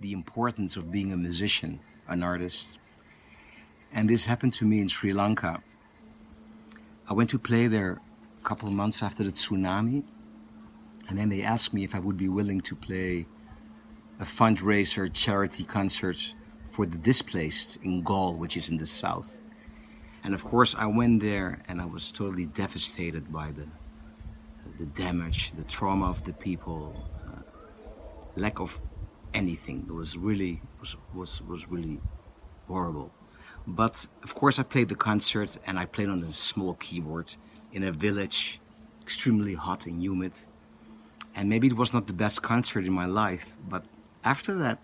the importance of being a musician, an artist. And this happened to me in Sri Lanka. I went to play there a couple of months after the tsunami, and then they asked me if I would be willing to play a fundraiser charity concert for the displaced in Galle, which is in the south. And of course, I went there and I was totally devastated by the, the damage, the trauma of the people, lack of anything. It was really was, was was really horrible. But of course, I played the concert and I played on a small keyboard in a village, extremely hot and humid. And maybe it was not the best concert in my life, but after that,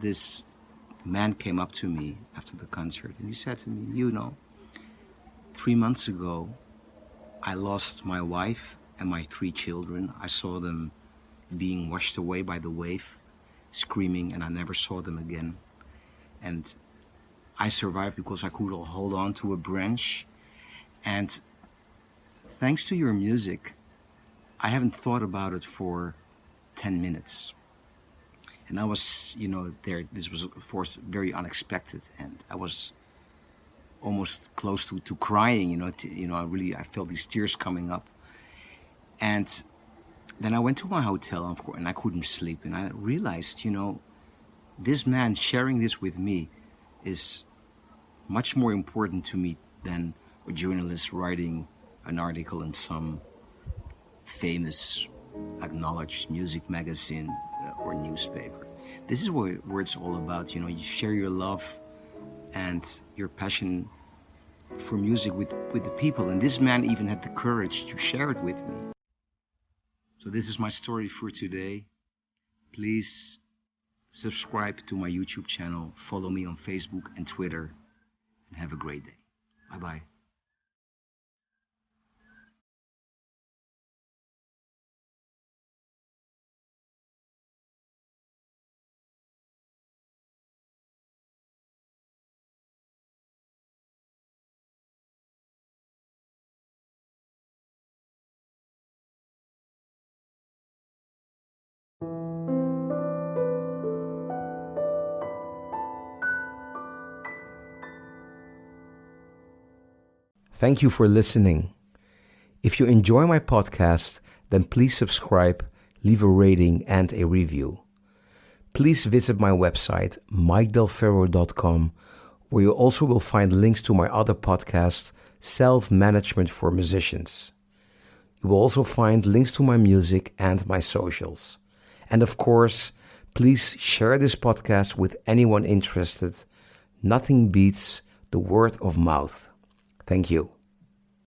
this man came up to me after the concert and he said to me, You know, three months ago, I lost my wife and my three children. I saw them being washed away by the wave, screaming, and I never saw them again. And I survived because I could hold on to a branch. And thanks to your music, I haven't thought about it for 10 minutes. And I was, you know, there, this was, of course, very unexpected. And I was almost close to, to crying, you know, you know, I really, I felt these tears coming up. And then I went to my hotel, and, course, and I couldn't sleep. And I realized, you know, this man sharing this with me is much more important to me than a journalist writing an article in some famous, acknowledged music magazine uh, or newspaper. This is what, what it's all about. You know, you share your love and your passion for music with, with the people. And this man even had the courage to share it with me. So, this is my story for today. Please subscribe to my YouTube channel, follow me on Facebook and Twitter and have a great day. Bye bye. Thank you for listening. If you enjoy my podcast, then please subscribe, leave a rating, and a review. Please visit my website, mikedelferro.com, where you also will find links to my other podcast, Self Management for Musicians. You will also find links to my music and my socials. And of course, please share this podcast with anyone interested. Nothing beats the word of mouth. Thank you.